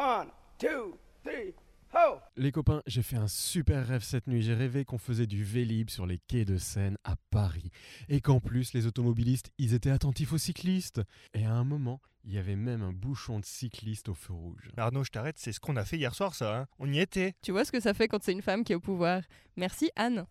One, two, three, ho! Les copains, j'ai fait un super rêve cette nuit. J'ai rêvé qu'on faisait du Vélib sur les quais de Seine à Paris. Et qu'en plus, les automobilistes, ils étaient attentifs aux cyclistes. Et à un moment, il y avait même un bouchon de cyclistes au feu rouge. Arnaud, je t'arrête, c'est ce qu'on a fait hier soir, ça. hein. On y était. Tu vois ce que ça fait quand c'est une femme qui est au pouvoir. Merci Anne.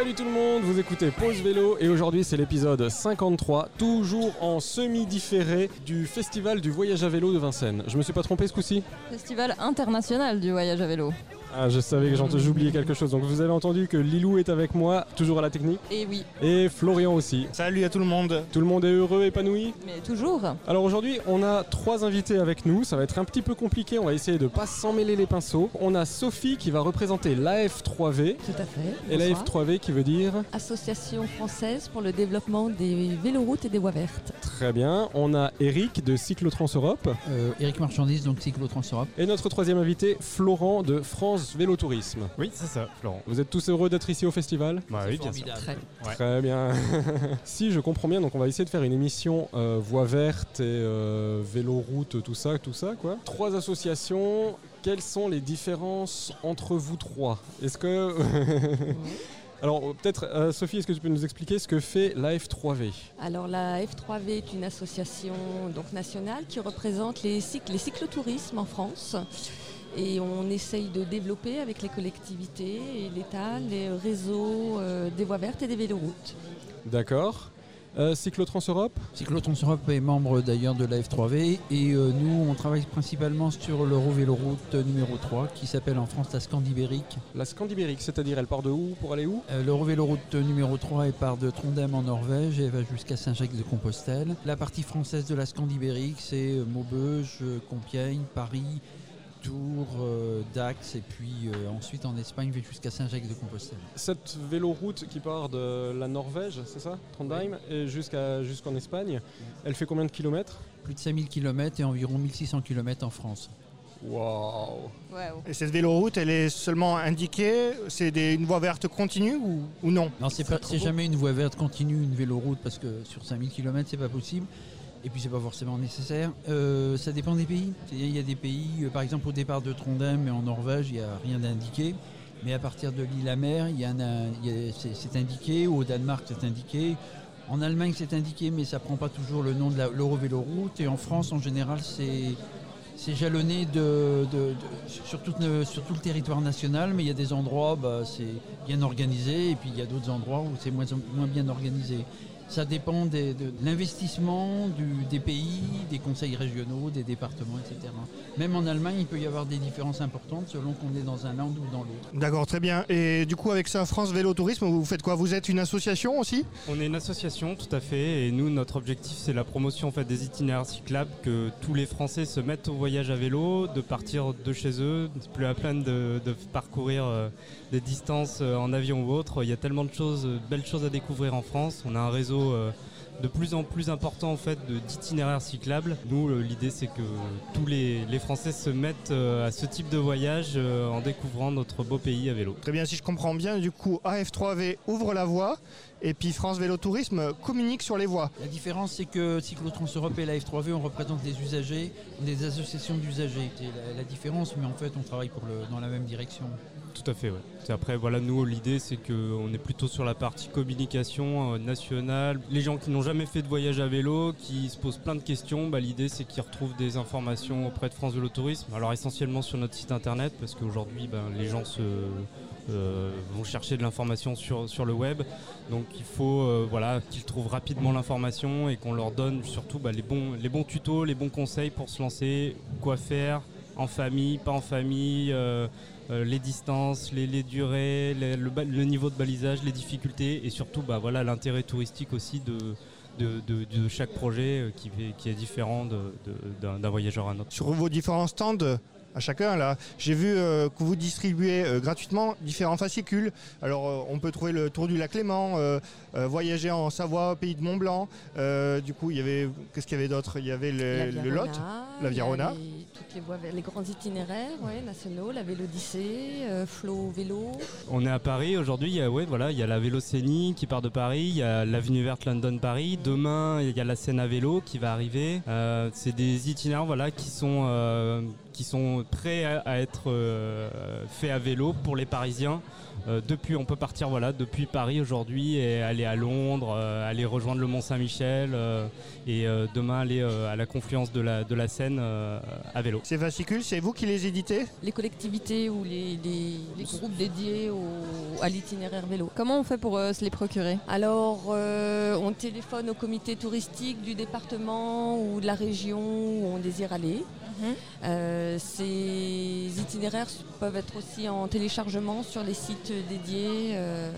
Salut tout le monde, vous écoutez Pause Vélo et aujourd'hui c'est l'épisode 53, toujours en semi-différé du festival du voyage à vélo de Vincennes. Je me suis pas trompé ce coup-ci Festival international du voyage à vélo. Ah, je savais que j'oubliais quelque chose. Donc vous avez entendu que Lilou est avec moi, toujours à la technique, Et oui, et Florian aussi. Salut à tout le monde. Tout le monde est heureux, épanoui mais toujours. Alors aujourd'hui, on a trois invités avec nous. Ça va être un petit peu compliqué. On va essayer de pas s'en mêler les pinceaux. On a Sophie qui va représenter l'AF3V. Tout à fait. Et Bonsoir. l'AF3V qui veut dire Association française pour le développement des véloroutes et des voies vertes. Très bien. On a Eric de Cyclotrans Europe. Euh, Eric Marchandise, donc Cyclotrans Europe. Et notre troisième invité, Florent de France Vélo Tourisme. Oui, c'est ça, Florent. Vous êtes tous heureux d'être ici au festival? Bah oui, bien sûr. Formidable. Très. Ouais. Très bien. si je comprends bien, donc on va essayer de faire une émission euh, voie verte et euh, véloroute, tout ça, tout ça quoi. Trois associations. Quelles sont les différences entre vous trois? Est-ce que alors peut-être euh, Sophie, est-ce que tu peux nous expliquer ce que fait l'AF3V Alors la F3V est une association donc nationale qui représente les, cycles, les cyclotourismes en France. Et on essaye de développer avec les collectivités et l'État les réseaux euh, des voies vertes et des véloroutes. D'accord. Euh, Cyclotrans Europe Cyclotrans Europe est membre d'ailleurs de la F3V et euh, nous on travaille principalement sur l'Eurovéloroute numéro 3 qui s'appelle en France la Scandibérique. La Scandibérique, c'est-à-dire elle part de où pour aller où? Euh, L'Eurovéloroute numéro 3 elle part de Trondheim en Norvège et elle va jusqu'à Saint-Jacques-de-Compostelle. La partie française de la Scandibérique c'est euh, Maubeuge, Compiègne, Paris, Tours, euh, Dax et puis euh, ensuite en Espagne jusqu'à Saint-Jacques-de-Compostelle. Cette véloroute qui part de la Norvège, c'est ça Trondheim, et jusqu'à jusqu'en Espagne, elle fait combien de kilomètres? Plus de 5000 km et environ 1600 km en France. Waouh Waouh. Et cette véloroute, elle est seulement indiquée? C'est des- une voie verte continue ou, ou non? Non, c'est jamais une voie verte continue, une véloroute, parce que sur 5000 km, c'est pas possible. Et puis, c'est pas forcément nécessaire. Euh, ça dépend des pays. Il y a des pays, euh, par exemple, au départ de Trondheim et en Norvège, il n'y a rien d'indiqué. Mais à partir de l'île à mer, il c'est indiqué. Au Danemark, c'est indiqué. En Allemagne, c'est indiqué, mais ça prend pas toujours le nom de l'Eurovéloroute. Et en France, en général, c'est jalonné sur, tout le, territoire national, mais il y a des endroits, bah, c'est bien organisé, et puis il y a d'autres endroits où c'est moins bien organisé. Ça dépend des- de, de l'investissement des pays, des conseils régionaux, des départements, etc. Même en Allemagne, il peut y avoir des différences importantes selon qu'on est dans un land ou dans l'autre. D'accord, très bien. Et du coup, avec ça, France Vélo Tourisme, vous faites quoi? Vous êtes une association aussi? On est une association, tout à fait, et nous, notre objectif, c'est la promotion en fait, des itinéraires cyclables, que tous les Français se mettent au voyage à vélo, de partir de chez eux, plus à peine de, de parcourir euh, des distances euh, en avion ou autre. Il y a tellement de choses, belles choses à découvrir en France. On a un réseau euh, de plus en plus important en fait d'itinéraires cyclables. Nous, euh, l'idée, c'est que tous les, les Français se mettent euh, à ce type de voyage en découvrant notre beau pays à vélo. Très bien, si je comprends bien, du coup, AF3V ouvre la voie et puis France Vélo Tourisme communique sur les voies. La différence, c'est que Cyclotrans Europe et la F3V, on représente des usagers, des associations d'usagers. C'est la, la différence, mais en fait, on travaille pour le, dans la même direction. Tout à fait, ouais. Après, voilà, nous, l'idée, c'est qu'on est plutôt sur la partie communication euh, nationale. Les gens qui n'ont jamais fait de voyage à vélo, qui se posent plein de questions, bah, l'idée, c'est qu'ils retrouvent des informations auprès de France Vélo Tourisme. Alors, essentiellement sur notre site internet, parce qu'aujourd'hui, ben, les gens se, vont chercher de l'information sur, sur le web. Donc, il faut euh, voilà, qu'ils trouvent rapidement l'information et qu'on leur donne surtout bah, les, bons, les bons tutos, les bons conseils pour se lancer, quoi faire en famille, pas en famille. euh, euh, les distances, les, les durées, le, le niveau de balisage, les difficultés et surtout bah, voilà, l'intérêt touristique aussi de, de, de- chaque projet euh, qui, qui est différent d'un voyageur à un autre. Sur vos différents stands, à chacun là, j'ai vu euh, que vous distribuez euh, gratuitement différents fascicules. Alors euh, on peut trouver le Tour du Lac Léman, voyager en Savoie, au pays de Mont Blanc. Du coup, il y avait qu'est-ce qu'il y avait d'autre? Il y avait le Lot. La il y a Virona. les- toutes les voies, vers- les grands itinéraires ouais, nationaux, la Vélodyssée, euh, Flow Vélo. On est à Paris aujourd'hui, il y a, ouais, voilà, il y a la Vélocénie qui part de Paris, il y a l'avenue verte London Paris. Demain, il y a la scène à vélo qui va arriver. Euh, c'est des itinéraires voilà, qui, sont, euh, qui sont prêts à, à être euh, faits à vélo pour les Parisiens. Euh, depuis, on peut partir voilà, depuis Paris aujourd'hui et aller à Londres, euh, aller rejoindre le Mont Saint-Michel euh, et euh, demain aller euh, à la confluence de la, de la Seine euh, à vélo. Ces fascicules, c'est vous qui les éditez? Les collectivités ou les, les- les groupes dédiés au- à l'itinéraire vélo. Comment on fait pour euh, se les procurer? Alors, euh, on téléphone au comité touristique du département ou de la région où on désire aller. Mhm. Euh, ces itinéraires peuvent être aussi en téléchargement sur les sites dédiés euh,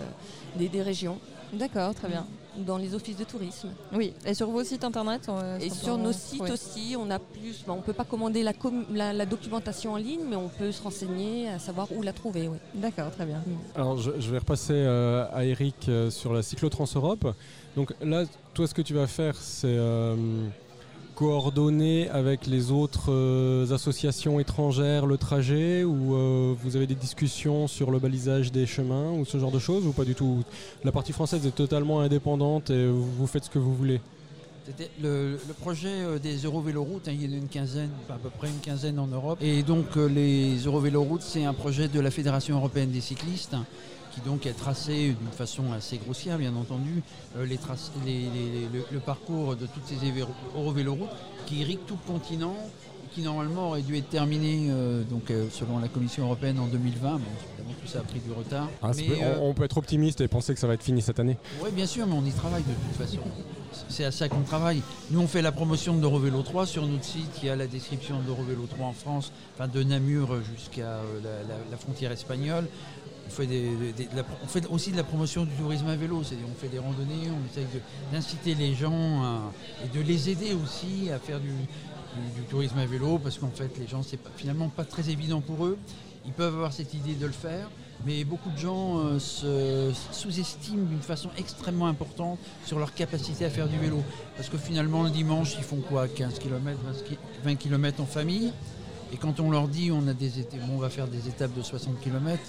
des, des régions, D'accord, très bien. Dans les offices de tourisme. Oui, et sur vos sites internet on- Et sur nos sites aussi, on a plus. on ne peut pas commander la, com- la- la documentation en ligne, mais on peut se renseigner à savoir où la trouver. oui. D'accord, très bien. Alors je, je vais repasser euh, à Eric euh, sur la cyclo-trans Europe. Donc là, toi, ce que tu vas faire, c'est euh, coordonner avec les autres euh, associations étrangères le trajet ou euh, vous avez des discussions sur le balisage des chemins ou ce genre de choses ou pas du tout? La partie française est totalement indépendante et vous faites ce que vous voulez. Le, projet euh, des Eurovéloroutes, hein, il y en a une quinzaine, à peu près une quinzaine en Europe. Et donc les Eurovéloroutes, c'est un projet de la Fédération européenne des cyclistes, hein, qui donc a tracé d'une façon assez grossière, bien entendu, euh, les traces- les- les- les- le, le parcours de toutes ces Euro- Eurovéloroutes qui irriguent tout le continent, et qui normalement aurait dû être terminé, euh, donc, euh, selon la Commission européenne, en 2020. Bon, évidemment, tout ça a pris du retard. Ah, on- on, peut être optimiste et penser que ça va être fini cette année. oui, bien sûr, mais on y travaille de toute façon. C'est à ça qu'on travaille. Nous, on fait la promotion de l'Eurovélo 3 sur notre site. Il y a la description de l'Eurovélo 3 en France, enfin de Namur jusqu'à la, la- la frontière espagnole. On fait, aussi de la promotion du tourisme à vélo, on fait des randonnées, on essaye de- d'inciter les gens et de les aider aussi à faire du, tourisme à vélo, parce qu'en fait les gens, c'est finalement pas très évident pour eux. Ils peuvent avoir cette idée de le faire, mais beaucoup de gens euh, se sous-estiment d'une façon extrêmement importante sur leur capacité à faire du vélo. Parce que finalement, le dimanche, ils font quoi? 15 km, 20 km en famille. Et quand on leur dit on, a des bon, on va faire des étapes de 60 km,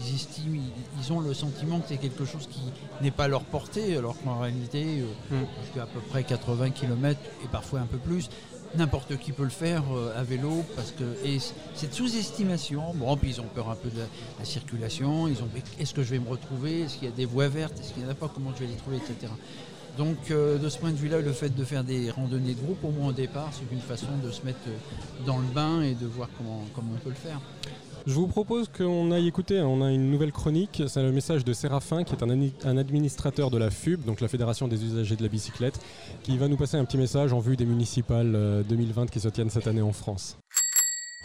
ils estiment, ils, ils ont le sentiment que c'est quelque chose qui n'est pas à leur portée, alors qu'en réalité, euh, Mm. jusqu'à à peu près 80 km et parfois un peu plus, n'importe qui peut le faire euh, à vélo parce que et cette sous-estimation, bon, puis ils ont peur un peu de la, la circulation, ils ont est-ce que je vais me retrouver, est-ce qu'il y a des voies vertes, est-ce qu'il n'y en a pas, comment je vais les trouver, etc. Donc euh, de ce point de vue-là, le fait de faire des randonnées de groupe, au moins au départ, c'est une façon de se mettre euh, dans le bain et de voir comment, comment on peut le faire. Je vous propose qu'on aille écouter, on a une nouvelle chronique, c'est le message de Séraphin qui est un, administrateur de la FUB, donc la Fédération des usagers de la bicyclette, qui va nous passer un petit message en vue des municipales euh, 2020 qui se tiennent cette année en France.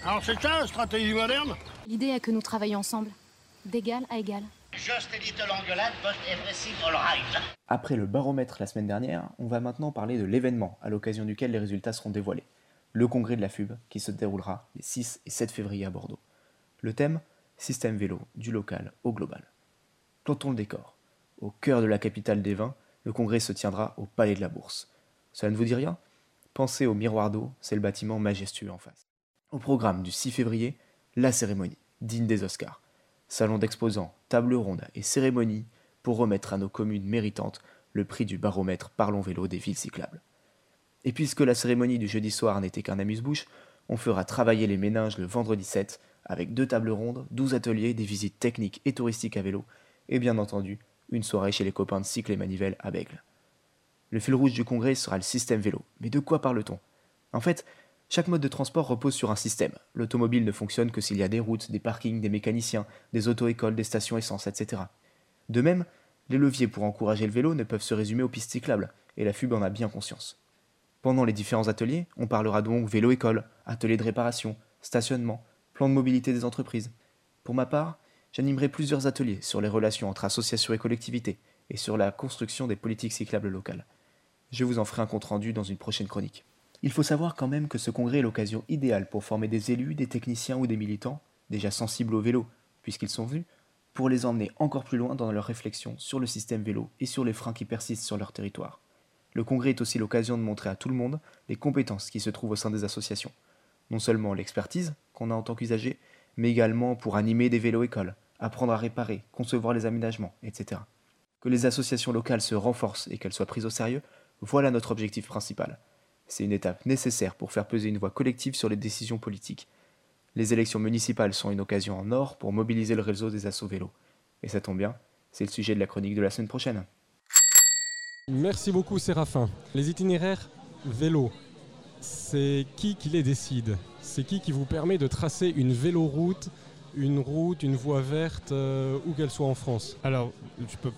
Alors c'est ça la stratégie moderne? L'idée est que nous travaillions ensemble, d'égal à égal. Après le baromètre la semaine dernière, on va maintenant parler de l'événement à l'occasion duquel les résultats seront dévoilés. Le congrès de la FUB qui se déroulera les 6 et 7 février à Bordeaux. Le thème Système vélo, du local au global. Plantons le décor. Au cœur de la capitale des vins, le congrès se tiendra au Palais de la Bourse. Cela ne vous dit rien? Pensez au miroir d'eau, c'est le bâtiment majestueux en face. Au programme du 6 février, la cérémonie, digne des Oscars. Salon d'exposants, table ronde et cérémonie pour remettre à nos communes méritantes le prix du baromètre Parlons vélo des villes cyclables. Et puisque la cérémonie du jeudi soir n'était qu'un amuse-bouche, on fera travailler les méninges le vendredi 7 avec deux tables rondes, 12 ateliers, des visites techniques et touristiques à vélo et bien entendu une soirée chez les copains de cycle et manivelle à Bègle. Le fil rouge du congrès sera le système vélo. Mais de quoi parle-t-on? En fait, chaque mode de transport repose sur un système. L'automobile ne fonctionne que s'il y a des routes, des parkings, des mécaniciens, des auto-écoles, des stations essence, etc. De même, les leviers pour encourager le vélo ne peuvent se résumer aux pistes cyclables, et la FUB en a bien conscience. Pendant les différents ateliers, on parlera donc vélo-école, atelier de réparation, stationnement, plan de mobilité des entreprises. Pour ma part, j'animerai plusieurs ateliers sur les relations entre associations et collectivités, et sur la construction des politiques cyclables locales. Je vous en ferai un compte-rendu dans une prochaine chronique. Il faut savoir quand même que ce congrès est l'occasion idéale pour former des élus, des techniciens ou des militants, déjà sensibles au vélo, puisqu'ils sont venus, pour les emmener encore plus loin dans leur réflexion sur le système vélo et sur les freins qui persistent sur leur territoire. Le congrès est aussi l'occasion de montrer à tout le monde les compétences qui se trouvent au sein des associations. Non seulement l'expertise qu'on a en tant qu'usager, mais également pour animer des vélos-écoles, apprendre à réparer, concevoir les aménagements, etc. Que les associations locales se renforcent et qu'elles soient prises au sérieux, voilà notre objectif principal. C'est une étape nécessaire pour faire peser une voix collective sur les décisions politiques. Les élections municipales sont une occasion en or pour mobiliser le réseau des assauts vélos. Et ça tombe bien, c'est le sujet de la chronique de la semaine prochaine. Merci beaucoup Séraphin. Les itinéraires vélo, c'est qui qui les décide? C'est qui qui vous permet de tracer une véloroute, une route, une voie verte, euh, où qu'elle soit en France? Alors, je peux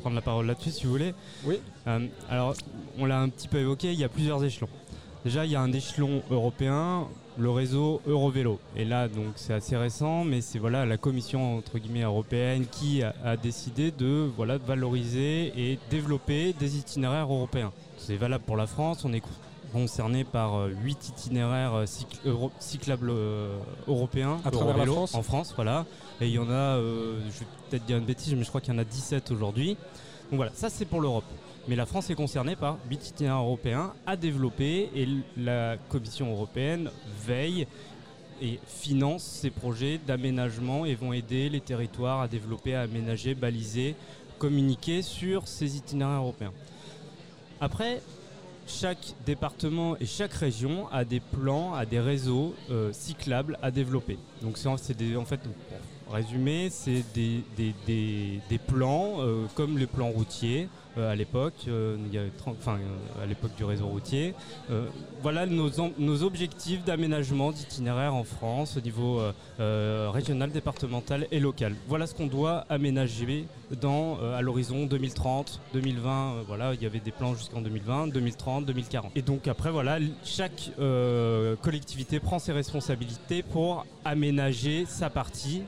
prendre la parole là-dessus si vous voulez. Oui. Euh, alors, on l'a un petit peu évoqué, il y a plusieurs échelons. Déjà, il y a un échelon européen, le réseau Eurovélo. Et là, donc, c'est assez récent, mais c'est voilà la Commission entre guillemets européenne qui a, a décidé de voilà valoriser et développer des itinéraires européens. C'est valable pour la France. On est concerné par 8 itinéraires euh, cycl- euro- cyclables euh, européens À travers la France en France. Voilà. Et il y en a, euh, je vais peut-être dire une bêtise, mais je crois qu'il y en a 17 aujourd'hui. Donc voilà, ça c'est pour l'Europe. Mais la France est concernée par 8 itinéraires européens à développer et la Commission européenne veille et finance ces projets d'aménagement et vont aider les territoires à développer, à aménager, baliser, communiquer sur ces itinéraires européens. Après, chaque département et chaque région a des plans, a des réseaux euh, cyclables à développer. Donc c'est en- fait, résumer, c'est des, plans euh, comme les plans routiers euh, à l'époque, euh, il y a 30 enfin, à l'époque du réseau routier. Voilà nos, objectifs d'aménagement d'itinéraires en France au niveau régional, départemental et local. Voilà ce qu'on doit aménager dans, à l'horizon 2030, 2020. euh, voilà, il y avait des plans jusqu'en 2020, 2030, 2040. Et donc après, voilà, chaque collectivité prend ses responsabilités pour aménager sa partie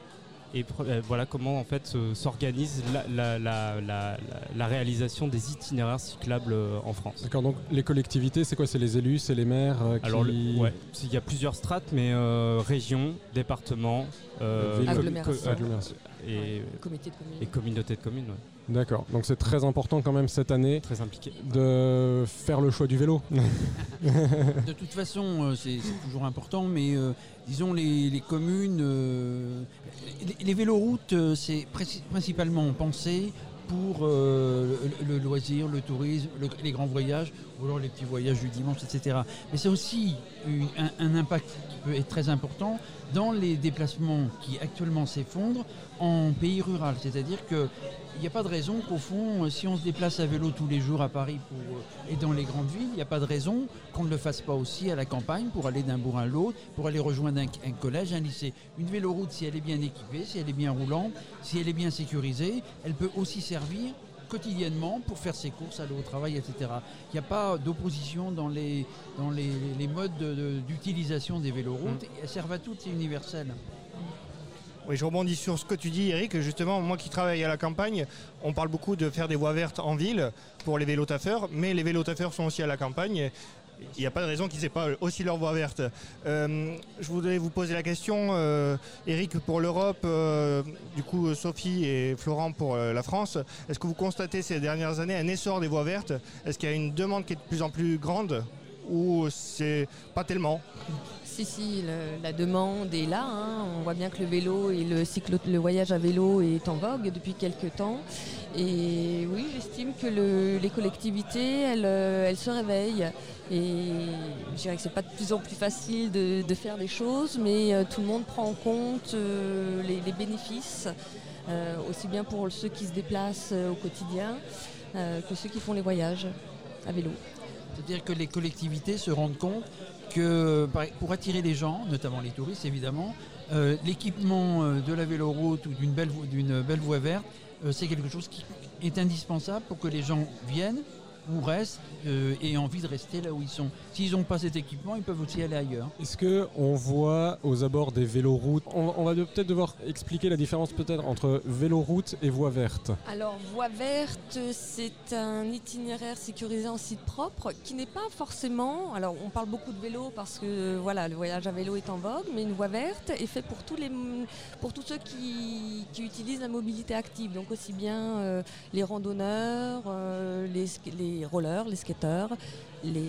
et euh, voilà comment en fait se- s'organise la, la- la- la- réalisation des itinéraires cyclables euh, en France. D'accord, donc les collectivités, c'est quoi? C'est les élus, c'est les maires euh, qui... Alors, le- ouais, il y a plusieurs strates, mais euh, région, département, euh, Agglomération. co- Agglomération. et, Comité de communes. et communauté de communes, ouais. D'accord, donc c'est très important quand même cette année très impliqué. de faire le choix du vélo. De toute façon, euh, c'est toujours important, mais euh, disons les, les communes, euh, les, les véloroutes, c'est princi- principalement pensé pour euh, le, le loisir, le tourisme, le- les grands voyages, ou alors les petits voyages du dimanche, etc. Mais c'est aussi un, impact qui peut être très important dans les déplacements qui actuellement s'effondrent en pays rural. C'est-à-dire que il n'y a pas de raison qu'au fond, euh, si on se déplace à vélo tous les jours à Paris euh, et dans les grandes villes, il n'y a pas de raison qu'on ne le fasse pas aussi à la campagne pour aller d'un bourg à l'autre, pour aller rejoindre un collège, un lycée. Une véloroute, si elle est bien équipée, si elle est bien roulante, si elle est bien sécurisée, elle peut aussi servir quotidiennement pour faire ses courses, aller au travail, etc. Il n'y a pas d'opposition dans les, dans les, les modes de- de- d'utilisation des véloroutes. Elles servent à toutes, c'est universel. Oui, je rebondis sur ce que tu dis, Eric. Justement, moi qui travaille à la campagne, on parle beaucoup de faire des voies vertes en ville pour les vélotaffeurs, mais les vélotaffeurs sont aussi à la campagne. Il n'y a pas de raison qu'ils n'aient pas aussi leur voie verte. Euh, je voudrais vous poser la question, euh, Eric, pour l'Europe, euh, du coup Sophie et Florent pour euh, la France. Est-ce que vous constatez ces dernières années un essor des voies vertes? Est-ce qu'il y a une demande qui est de plus en plus grande ou c'est pas tellement? Si, si, la demande est là. hein. On voit bien que le vélo et le, cyclo, le voyage à vélo est en vogue depuis quelques temps. Et oui, j'estime que le- les collectivités, euh, elles se réveillent. Et je dirais que c'est pas de plus en plus facile de, faire des choses, mais euh, tout le monde prend en compte euh, les, bénéfices, euh, aussi bien pour ceux qui se déplacent au quotidien que ceux qui font les voyages à vélo. C'est-à-dire que les collectivités se rendent compte que pour attirer les gens, notamment les touristes évidemment, l'équipement de la véloroute ou d'une belle, voie verte, c'est quelque chose qui est indispensable pour que les gens viennent ou restent euh, et envie de rester là où ils sont. S'ils n'ont pas cet équipement, ils peuvent aussi aller ailleurs. Est-ce que on voit aux abords des véloroutes, on, on va peut-être devoir expliquer la différence peut-être entre véloroute et voie verte. Alors, voie verte, c'est un itinéraire sécurisé en site propre qui n'est pas forcément. Alors, on parle beaucoup de vélo parce que voilà, le voyage à vélo est en vogue, mais une voie verte est faite pour tous, les, pour tous ceux qui, qui utilisent la mobilité active. Donc, aussi bien euh, les randonneurs, euh, les les rollers, les skateurs, les,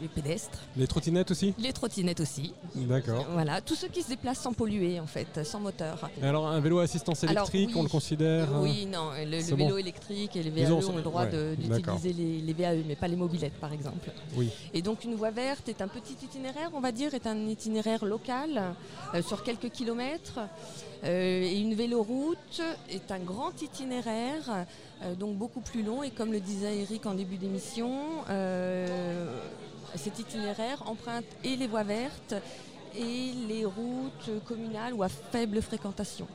les pédestres, Les trottinettes aussi? Les trottinettes aussi. D'accord. Voilà, tous ceux qui se déplacent sans polluer en fait, sans moteur. Et alors, un vélo à assistance Alors, électrique, oui. on le considère hein? Oui, non, le, vélo bon. électrique et les VAE ont- le droit ouais, d'utiliser les, les VAE, mais pas les mobilettes par exemple. Oui. Et donc une voie verte est un petit itinéraire, on va dire, est un itinéraire local euh, sur quelques kilomètres. Euh, et une véloroute est un grand itinéraire, donc beaucoup plus long. Et comme le disait Eric en début d'émission, euh, cet itinéraire emprunte et les voies vertes et les routes communales ou à faible fréquentation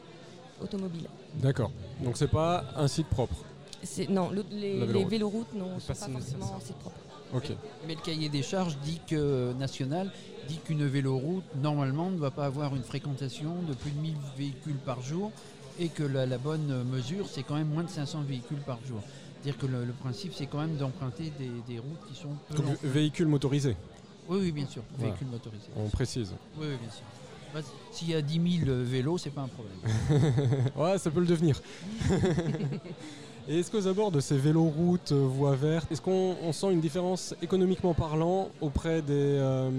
automobile. D'accord. Donc, c'est pas un site propre. C'est- Non, le- les, véloroutes non, C'est sont pas pas forcément en site propre. Ok. Mais le cahier des charges dit que national dit qu'une véloroute normalement ne va pas avoir une fréquentation de plus de 1000 véhicules par jour et que la, la bonne mesure c'est quand même moins de 500 véhicules par jour. C'est-à-dire que le, le principe c'est quand même d'emprunter des, des routes qui sont peu Donc, denses. véhicule motorisé, Oui, oui, bien sûr, Voilà. véhicules motorisés. on précise. Oui, oui, bien sûr. Bah, S'il y a 10 000 vélos, c'est pas un problème. ouais, ça peut le devenir. Et est-ce qu'aux abords de ces véloroutes, euh, voies vertes, est-ce qu'on on sent une différence économiquement parlant auprès des, euh,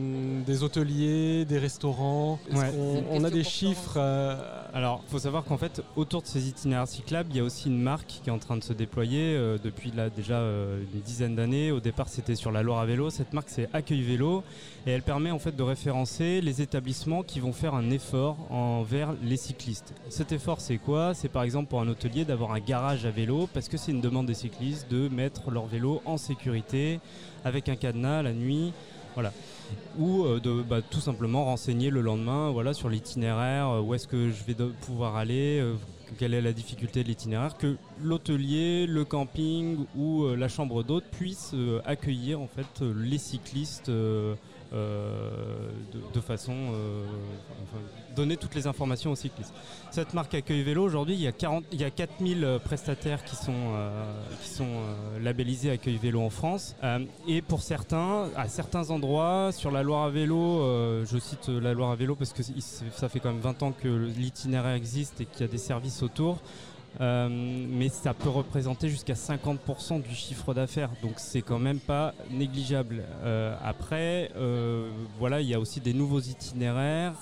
des hôteliers, des restaurants? Est-ce Ouais. qu'on- C'est une On a des chiffres euh, Alors, il faut savoir qu'en fait, autour de ces itinéraires cyclables, il y a aussi une marque qui est en train de se déployer euh, depuis là déjà euh, une dizaine d'années. Au départ, c'était sur la Loire à vélo. Cette marque, c'est Accueil Vélo, et elle permet en fait de référencer les établissements qui vont faire un effort envers les cyclistes. Cet effort, c'est quoi? C'est par exemple pour un hôtelier d'avoir un garage à vélo, parce que c'est une demande des cyclistes de mettre leur vélo en sécurité avec un cadenas la nuit. Voilà ou euh, de bah, tout simplement renseigner le lendemain voilà, sur l'itinéraire, euh, où est-ce que je vais pouvoir aller, euh, quelle est la difficulté de l'itinéraire, que l'hôtelier, le camping ou la chambre d'hôte puissent accueillir en fait les cyclistes de, de façon euh, donner toutes les informations aux cyclistes. Cette marque Accueil Vélo aujourd'hui, il y a 40 il y a 4000 euh, prestataires qui sont euh, qui sont euh, labellisés Accueil Vélo en France Euh, et pour certains à certains endroits sur la Loire à vélo, euh, je cite euh, la Loire à vélo parce que ça fait quand même 20 ans que l'itinéraire existe et qu'il y a des services autour. Euh, mais ça peut représenter jusqu'à 50% du chiffre d'affaires, donc c'est quand même pas négligeable. Euh, après, euh, voilà, il y a aussi des nouveaux itinéraires.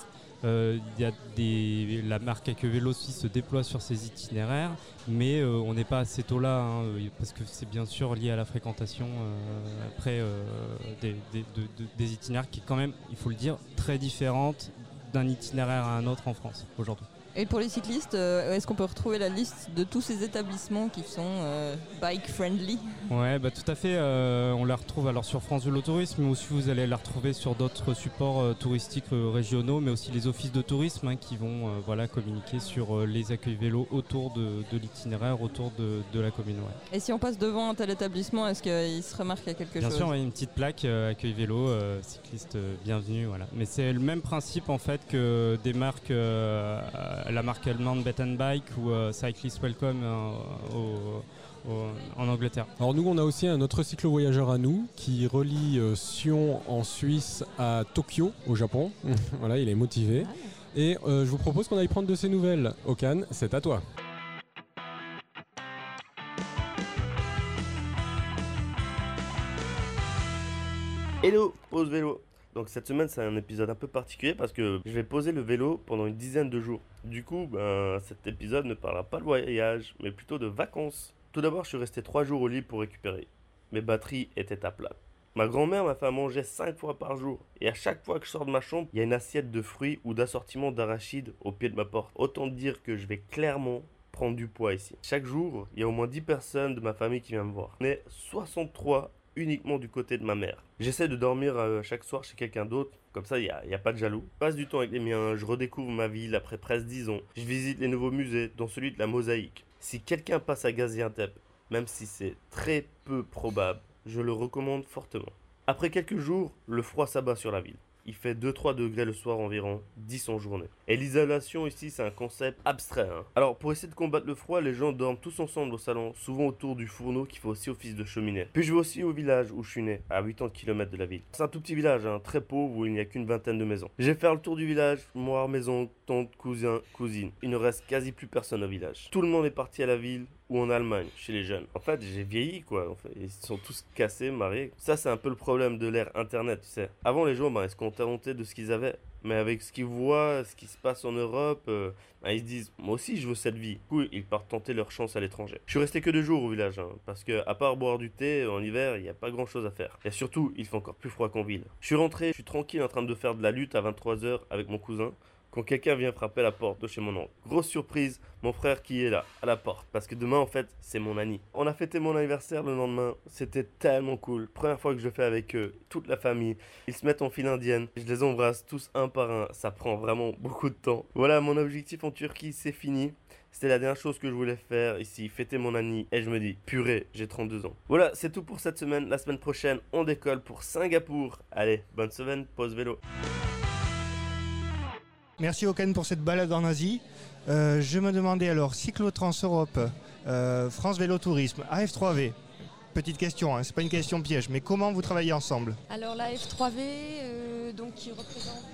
Euh, y a des, la marque Vélo aussi se déploie sur ces itinéraires, mais euh, on n'est pas à ces taux-là, hein, parce que c'est bien sûr lié à la fréquentation après des, des- de- de- des itinéraires qui est quand même, il faut le dire, très différente d'un itinéraire à un autre en France aujourd'hui. Et pour les cyclistes, euh, est-ce qu'on peut retrouver la liste de tous ces établissements qui sont euh, bike friendly Ouais, bah tout à fait. euh, on la retrouve alors sur France Vélo Tourisme, mais aussi vous allez la retrouver sur d'autres supports euh, touristiques régionaux, mais aussi les offices de tourisme hein, qui vont voilà, communiquer sur les accueils vélos autour de, de l'itinéraire, autour de, de la commune. ouais. Et si on passe devant un tel établissement, est-ce qu'il se remarque à quelque Bien chose? sûr, ouais, une petite plaque accueil vélo, cycliste bienvenue, voilà. Mais c'est le même principe en fait que des marques, la marque allemande Bet Bike ou euh, Cyclist Welcome euh, au- au- en Angleterre. Alors nous, on a aussi un autre cyclo-voyageur à nous qui relie euh, Sion en Suisse à Tokyo au Japon. voilà, il est motivé. Et euh, je vous propose qu'on aille prendre de ses nouvelles. Okan, c'est à toi. Hello, pose vélo. Donc cette semaine c'est un épisode un peu particulier parce que je vais poser le vélo pendant une dizaine de jours. Du coup, ben, cet épisode ne parlera pas de voyage, mais plutôt de vacances. Tout d'abord, je suis resté 3 jours au lit pour récupérer. Mes batteries étaient à plat. Ma grand-mère m'a fait à manger 5 fois par jour. Et à chaque fois que je sors de ma chambre, il y a une assiette de fruits ou d'assortiment d'arachides au pied de ma porte. Autant dire que je vais clairement prendre du poids ici. Chaque jour, il y a au moins 10 personnes de ma famille qui viennent me voir. Mais 63 uniquement du côté de ma mère. J'essaie de dormir euh, chaque soir chez quelqu'un d'autre, comme ça il n'y a, y a pas de jaloux. Passe du temps avec les miens, je redécouvre ma ville après presque 10 ans. Je visite les nouveaux musées, dont celui de la mosaïque. Si quelqu'un passe à Gaziantep, même si c'est très peu probable, je le recommande fortement. Après quelques jours, le froid s'abat sur la ville. Il fait 2-3 degrés le soir environ, 10 en journée. Et l'isolation ici, c'est un concept abstrait. hein. Alors, pour essayer de combattre le froid, les gens dorment tous ensemble au salon, souvent autour du fourneau qui fait aussi office de cheminée. Puis je vais aussi au village où je suis né, à 80 km de la ville. C'est un tout petit village, hein, très pauvre, où il n'y a qu'une vingtaine de maisons. J'ai fait le tour du village, moi, maison, tante, cousin, cousine. Il ne reste quasi plus personne au village. Tout le monde est parti à la ville ou en Allemagne, chez les jeunes. En fait, j'ai vieilli, quoi. En fait. Ils sont tous cassés, mariés. Ça, c'est un peu le problème de l'ère Internet, tu sais. Avant, les gens, bah, ils se contentaient de ce qu'ils avaient. Mais avec ce qu'ils voient, ce qui se passe en Europe, euh, bah, ils se disent, moi aussi, je veux cette vie. Du coup, ils partent tenter leur chance à l'étranger. Je suis resté que deux jours au village, hein, parce que à part boire du thé, en hiver, il n'y a pas grand-chose à faire. Et surtout, il fait encore plus froid qu'en ville. Je suis rentré, je suis tranquille en train de faire de la lutte à 23h avec mon cousin quand quelqu'un vient frapper la porte de chez mon oncle. Grosse surprise, mon frère qui est là, à la porte. Parce que demain, en fait, c'est mon Annie. On a fêté mon anniversaire le lendemain. C'était tellement cool. Première fois que je fais avec eux, toute la famille. Ils se mettent en file indienne. Je les embrasse tous un par un. Ça prend vraiment beaucoup de temps. Voilà, mon objectif en Turquie, c'est fini. C'était la dernière chose que je voulais faire ici, fêter mon Annie. Et je me dis, purée, j'ai 32 ans. Voilà, c'est tout pour cette semaine. La semaine prochaine, on décolle pour Singapour. Allez, bonne semaine, pause vélo. Merci Oken pour cette balade en Asie. Euh, je me demandais alors, Cyclotrans Europe, euh, France Vélo Tourisme, AF3V. Petite question, hein, c'est pas une question piège, mais comment vous travaillez ensemble? Alors la F3V, euh, donc, qui représente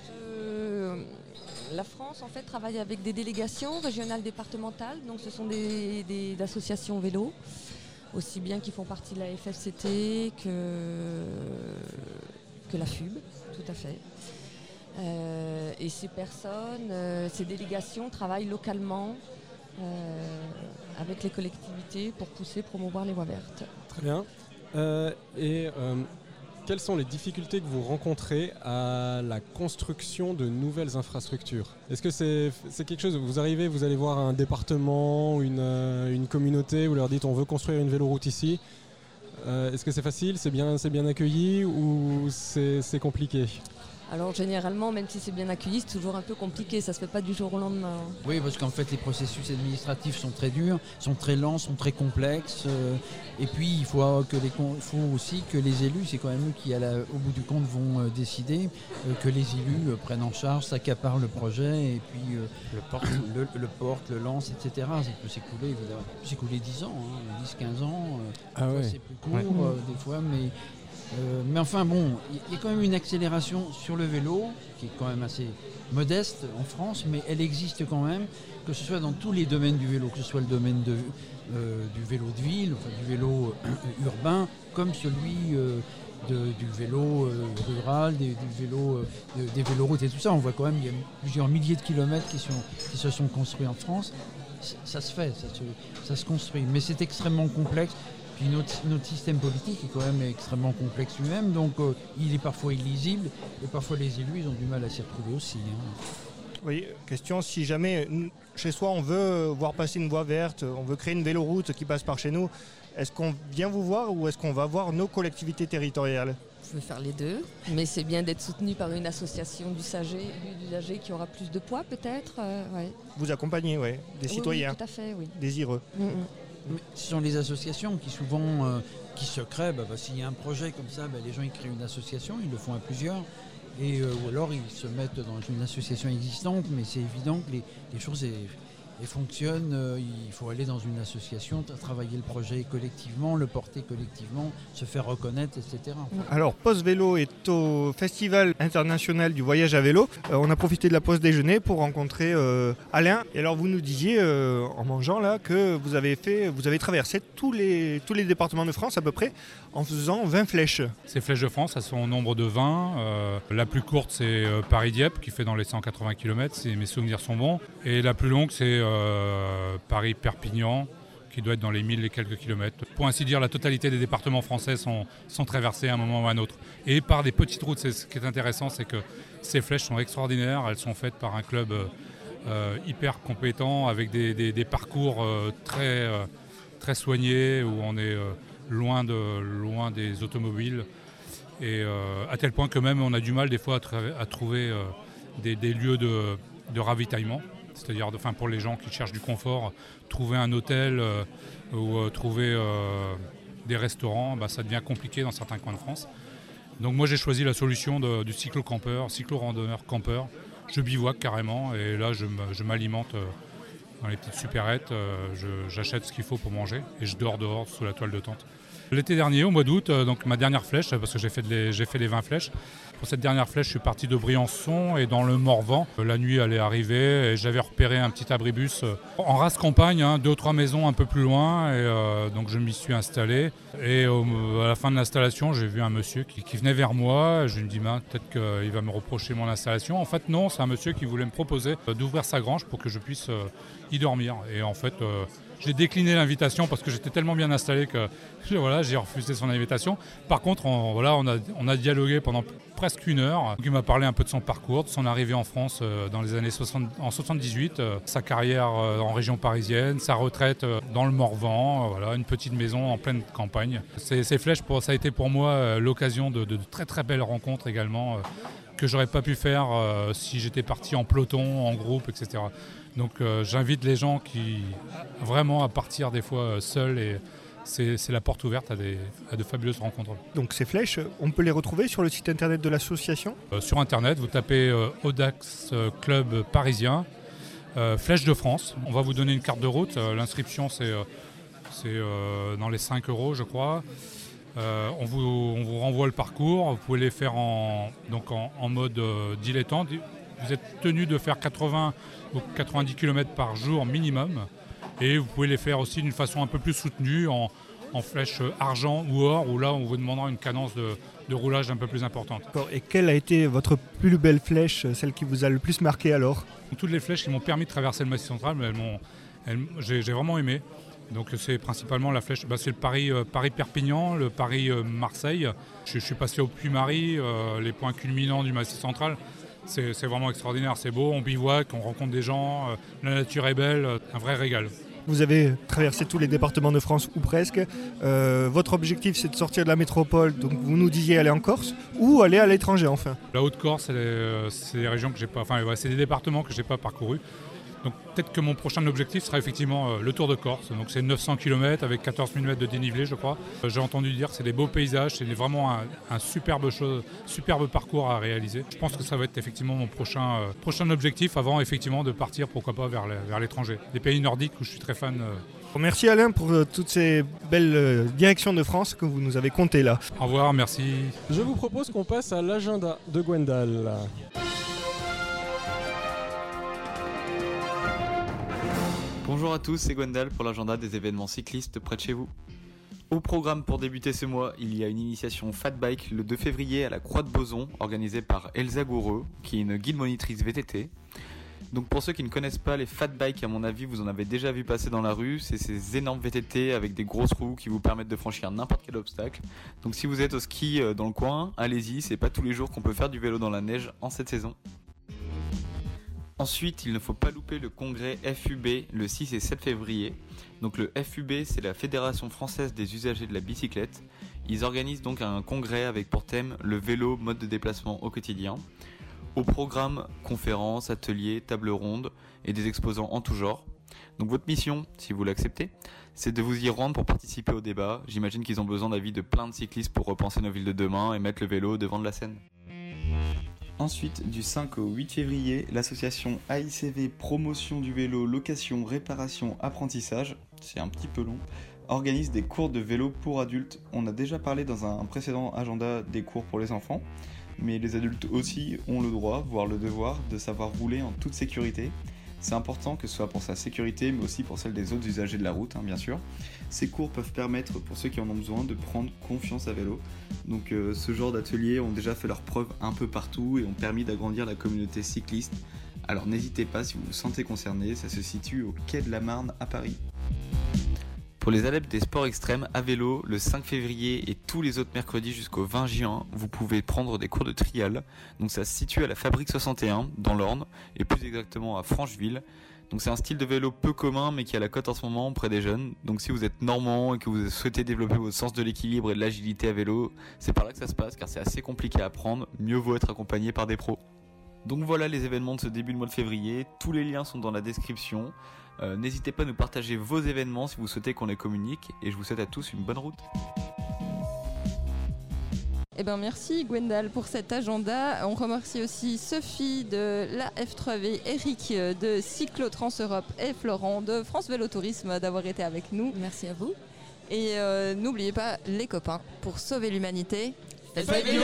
la France, en fait, travaille avec des délégations régionales départementales. Donc ce sont des, des- associations vélo, aussi bien qui font partie de la FFCT que, que la FUB, tout à fait. Euh, et ces personnes, euh, ces délégations travaillent localement euh, avec les collectivités pour pousser, promouvoir les voies vertes. Très bien. Et quelles sont les difficultés que vous rencontrez à la construction de nouvelles infrastructures? Est-ce que c'est quelque chose, vous arrivez, vous allez voir un département, une, communauté, vous leur dites on veut construire une véloroute ici Est-ce que c'est facile, c'est bien, bien accueilli ou c'est compliqué? Alors généralement, même si c'est bien accueilli, c'est toujours un peu compliqué, ça se fait pas du jour au lendemain. Oui, parce qu'en fait, les processus administratifs sont très durs, sont très lents, sont très complexes. euh, et puis, il faut, que les, con- il faut aussi que les élus, c'est quand même eux qui, à la- au bout du compte, vont euh, décider, euh, que les élus prennent en charge, s'accaparent le projet, et puis le, portent, le, le portent, le lancent, etc. Ça peut s'écouler, évidemment. Ça peut s'écouler 10 ans, hein, 10-15 ans. euh, Ah des fois, ouais. C'est plus court, Ouais. des fois, mais... euh, mais enfin bon, il y a quand même une accélération sur le vélo qui est quand même assez modeste en France, mais elle existe quand même, que ce soit dans tous les domaines du vélo, que ce soit le domaine euh, du vélo de ville, enfin, du vélo euh, urbain, comme celui du vélo rural, des, du vélo, de- des véloroutes et tout ça. On voit quand même il y a plusieurs milliers de kilomètres qui, se sont construits en France. Ça, se fait, ça se construit, mais c'est extrêmement complexe. Puis notre, notre système politique est quand même extrêmement complexe lui-même, donc euh, il est parfois illisible, et parfois les élus ils ont du mal à s'y retrouver aussi. hein. Oui, question si jamais chez soi on veut voir passer une voie verte, on veut créer une véloroute qui passe par chez nous, est-ce qu'on vient vous voir ou est-ce qu'on va voir nos collectivités territoriales? Je veux faire les deux, mais c'est bien d'être soutenu par une association d'usagers d'usagers qui aura plus de poids peut-être. euh, ouais. Vous accompagnez, ouais, des Oui, oui, citoyens tout à fait, oui. désireux. Mm, mm. Ce sont les associations qui souvent euh, se créent. bah, S'il y a un projet comme ça, bah, les gens ils créent une association, ils le font à plusieurs. Et, euh, ou alors ils se mettent dans une association existante, mais c'est évident que les, les choses elles fonctionnent. euh, il faut aller dans une association, tra- travailler le projet collectivement, le porter collectivement, se faire reconnaître, etc. Alors, Post Vélo est au Festival international du voyage à vélo. Euh, on a profité de la pause déjeuner pour rencontrer euh, Alain. Et alors, vous nous disiez euh, en mangeant là que vous avez fait, vous avez traversé tous les, tous les départements de France à peu près en faisant 20 flèches. Ces flèches de France, elles sont au nombre de 20. Euh, la plus courte, c'est Paris-Dieppe, qui fait dans les 180 km, si mes souvenirs sont bons. Et la plus longue, c'est Paris-Perpignan, qui doit être dans les 1000 et quelques kilomètres. Pour ainsi dire, la totalité des départements français sont, traversés à un moment ou à un autre. Et par des petites routes, ce qui est intéressant, c'est que ces flèches sont extraordinaires. Elles sont faites par un club euh, euh, hyper compétent, avec des, parcours euh, très, euh, soignés, où on est euh, loin, de, loin des automobiles. Et euh, à tel point que même on a du mal des fois à, trouver euh, des, lieux de ravitaillement. C'est-à-dire enfin, pour les gens qui cherchent du confort, trouver un hôtel euh, ou euh, trouver euh, des restaurants, bah, ça devient compliqué dans certains coins de France. Donc moi j'ai choisi la solution du cyclo-campeur, cyclo-randonneur campeur. Je bivouac carrément et là je me- je m'alimente dans les petites supérettes, j'achète ce qu'il faut pour manger et je dors dehors sous la toile de tente. L'été dernier, au mois d'août, euh, donc ma dernière flèche, parce que j'ai fait, les, fait les 20 flèches. Pour cette dernière flèche, je suis parti de Briançon et dans le Morvan. Euh, La nuit allait arriver et j'avais repéré un petit abribus euh, en race campagne, hein, deux ou trois maisons un peu plus loin. Et euh, donc je m'y suis installé. Et à la fin de l'installation, j'ai vu un monsieur qui, venait vers moi. Je me dis, Ben, peut-être qu'il va me reprocher mon installation. En fait, non, c'est un monsieur qui voulait me proposer euh, d'ouvrir sa grange pour que je puisse euh, y dormir. Et en fait, euh, j'ai décliné l'invitation parce que j'étais tellement bien installé que voilà, j'ai refusé son invitation. Par contre, on, voilà, on, a, on a dialogué pendant presque une heure. Il m'a parlé un peu de son parcours, de son arrivée en France euh, dans les années 60, en 78, euh, sa carrière euh, en région parisienne, sa retraite dans le Morvan, voilà, une petite maison en pleine campagne. Ces, flèches, pour, ça a été pour moi l'occasion de, de- de très très belles rencontres également. que j'aurais pas pu faire si j'étais parti en peloton, en groupe, etc. Donc euh, j'invite les gens qui vraiment à partir des fois euh, seuls et c'est la porte ouverte à, des, à de fabuleuses rencontres. Donc ces flèches, on peut les retrouver sur le site internet de l'association? Euh, sur internet, vous tapez Audax Club Parisien, euh, Flèche de France. On va vous donner une carte de route. L'inscription, c'est dans les 5 euros, je crois. Euh, on, vous, on vous renvoie le parcours. Vous pouvez les faire en, donc en, en mode euh, dilettante. Vous êtes tenu de faire 80 ou 90 km par jour minimum. Et vous pouvez les faire aussi d'une façon un peu plus soutenue en, en flèche argent ou or, où là on vous demandera une cadence de, de roulage un peu plus importante. Et quelle a été votre plus belle flèche, celle qui vous a le plus marqué alors? Toutes les flèches qui m'ont permis de traverser le Massif central, j'ai vraiment aimé. Donc c'est principalement la flèche, bah, c'est le Paris, euh, Paris-Perpignan, le Paris-Marseille. je, je suis passé au Puy-Marie, euh, les points culminants du Massif central. C'est vraiment extraordinaire, c'est beau, on bivouac, on rencontre des gens, euh, la nature est belle, euh, un vrai régal. Vous avez traversé tous les départements de France ou presque. Euh, votre objectif c'est de sortir de la métropole, donc vous nous disiez aller en Corse ou aller à l'étranger enfin. La Haute-Corse, c'est des, régions que j'ai pas, enfin, c'est des départements que j'ai pas parcourus. Peut-être que mon prochain objectif sera effectivement euh, le Tour de Corse. Donc c'est 900 km avec 14 000 mètres de dénivelé, je crois. Euh, j'ai entendu dire que c'est des beaux paysages, c'est vraiment un, un superbe chose, superbe parcours à réaliser. Je pense que ça va être effectivement mon prochain, euh, prochain objectif avant effectivement de partir, pourquoi pas, vers l'étranger. Des pays nordiques où je suis très fan. euh. Merci Alain pour euh, toutes ces belles euh, directions de France que vous nous avez comptées là. Au revoir, merci. Je vous propose qu'on passe à l'agenda de Gwendal. Bonjour à tous, c'est Gwendal pour l'agenda des événements cyclistes près de chez vous. Au programme pour débuter ce mois, il y a une initiation Fat Bike le 2 février à la Croix de Boson, organisée par Elsa Goureux, qui est une guide monitrice VTT. Donc pour ceux qui ne connaissent pas les Fat Bike, à mon avis, vous en avez déjà vu passer dans la rue. C'est ces énormes VTT avec des grosses roues qui vous permettent de franchir n'importe quel obstacle. Donc si vous êtes au ski euh, dans le coin, allez-y, c'est pas tous les jours qu'on peut faire du vélo dans la neige en cette saison. Ensuite, il ne faut pas louper le congrès FUB le 6 et 7 février. Donc le FUB, c'est la Fédération française des usagers de la bicyclette. Ils organisent donc un congrès avec pour thème le vélo, mode de déplacement au quotidien. Au programme, conférences, ateliers, tables rondes et des exposants en tout genre. Donc votre mission, si vous l'acceptez, c'est de vous y rendre pour participer au débat. J'imagine qu'ils ont besoin d'avis de plein de cyclistes pour repenser nos villes de demain et mettre le vélo devant de la scène. Ensuite, du 5 au 8 février, l'association AICV Promotion du vélo, location, réparation, apprentissage, c'est un petit peu long, organise des cours de vélo pour adultes. On a déjà parlé dans un précédent agenda des cours pour les enfants, mais les adultes aussi ont le droit, voire le devoir, de savoir rouler en toute sécurité. C'est important que ce soit pour sa sécurité, mais aussi pour celle des autres usagers de la route, hein, bien sûr. Ces cours peuvent permettre, pour ceux qui en ont besoin, de prendre confiance à vélo. Donc euh, ce genre d'ateliers ont déjà fait leurs preuves un peu partout et ont permis d'agrandir la communauté cycliste. Alors n'hésitez pas si vous vous sentez concerné, ça se situe au quai de la Marne à Paris. Pour les adeptes des sports extrêmes à vélo, le 5 février et tous les autres mercredis jusqu'au 20 juin, vous pouvez prendre des cours de trial. Donc ça se situe à la Fabrique 61 dans l'Orne et plus exactement à Francheville. Donc c'est un style de vélo peu commun mais qui a la cote en ce moment auprès des jeunes. Donc si vous êtes normand et que vous souhaitez développer votre sens de l'équilibre et de l'agilité à vélo, c'est par là que ça se passe car c'est assez compliqué à apprendre. Mieux vaut être accompagné par des pros. Donc voilà les événements de ce début de mois de février. Tous les liens sont dans la description. Euh, N'hésitez pas à nous partager vos événements si vous souhaitez qu'on les communique et je vous souhaite à tous une bonne route. Eh ben merci Gwendal pour cet agenda. On remercie aussi Sophie de la F3V, Eric de Cyclo Trans Europe et Florent de France Vélo Tourisme d'avoir été avec nous. Merci à vous. Et euh, n'oubliez pas les copains pour sauver l'humanité. Faites vélo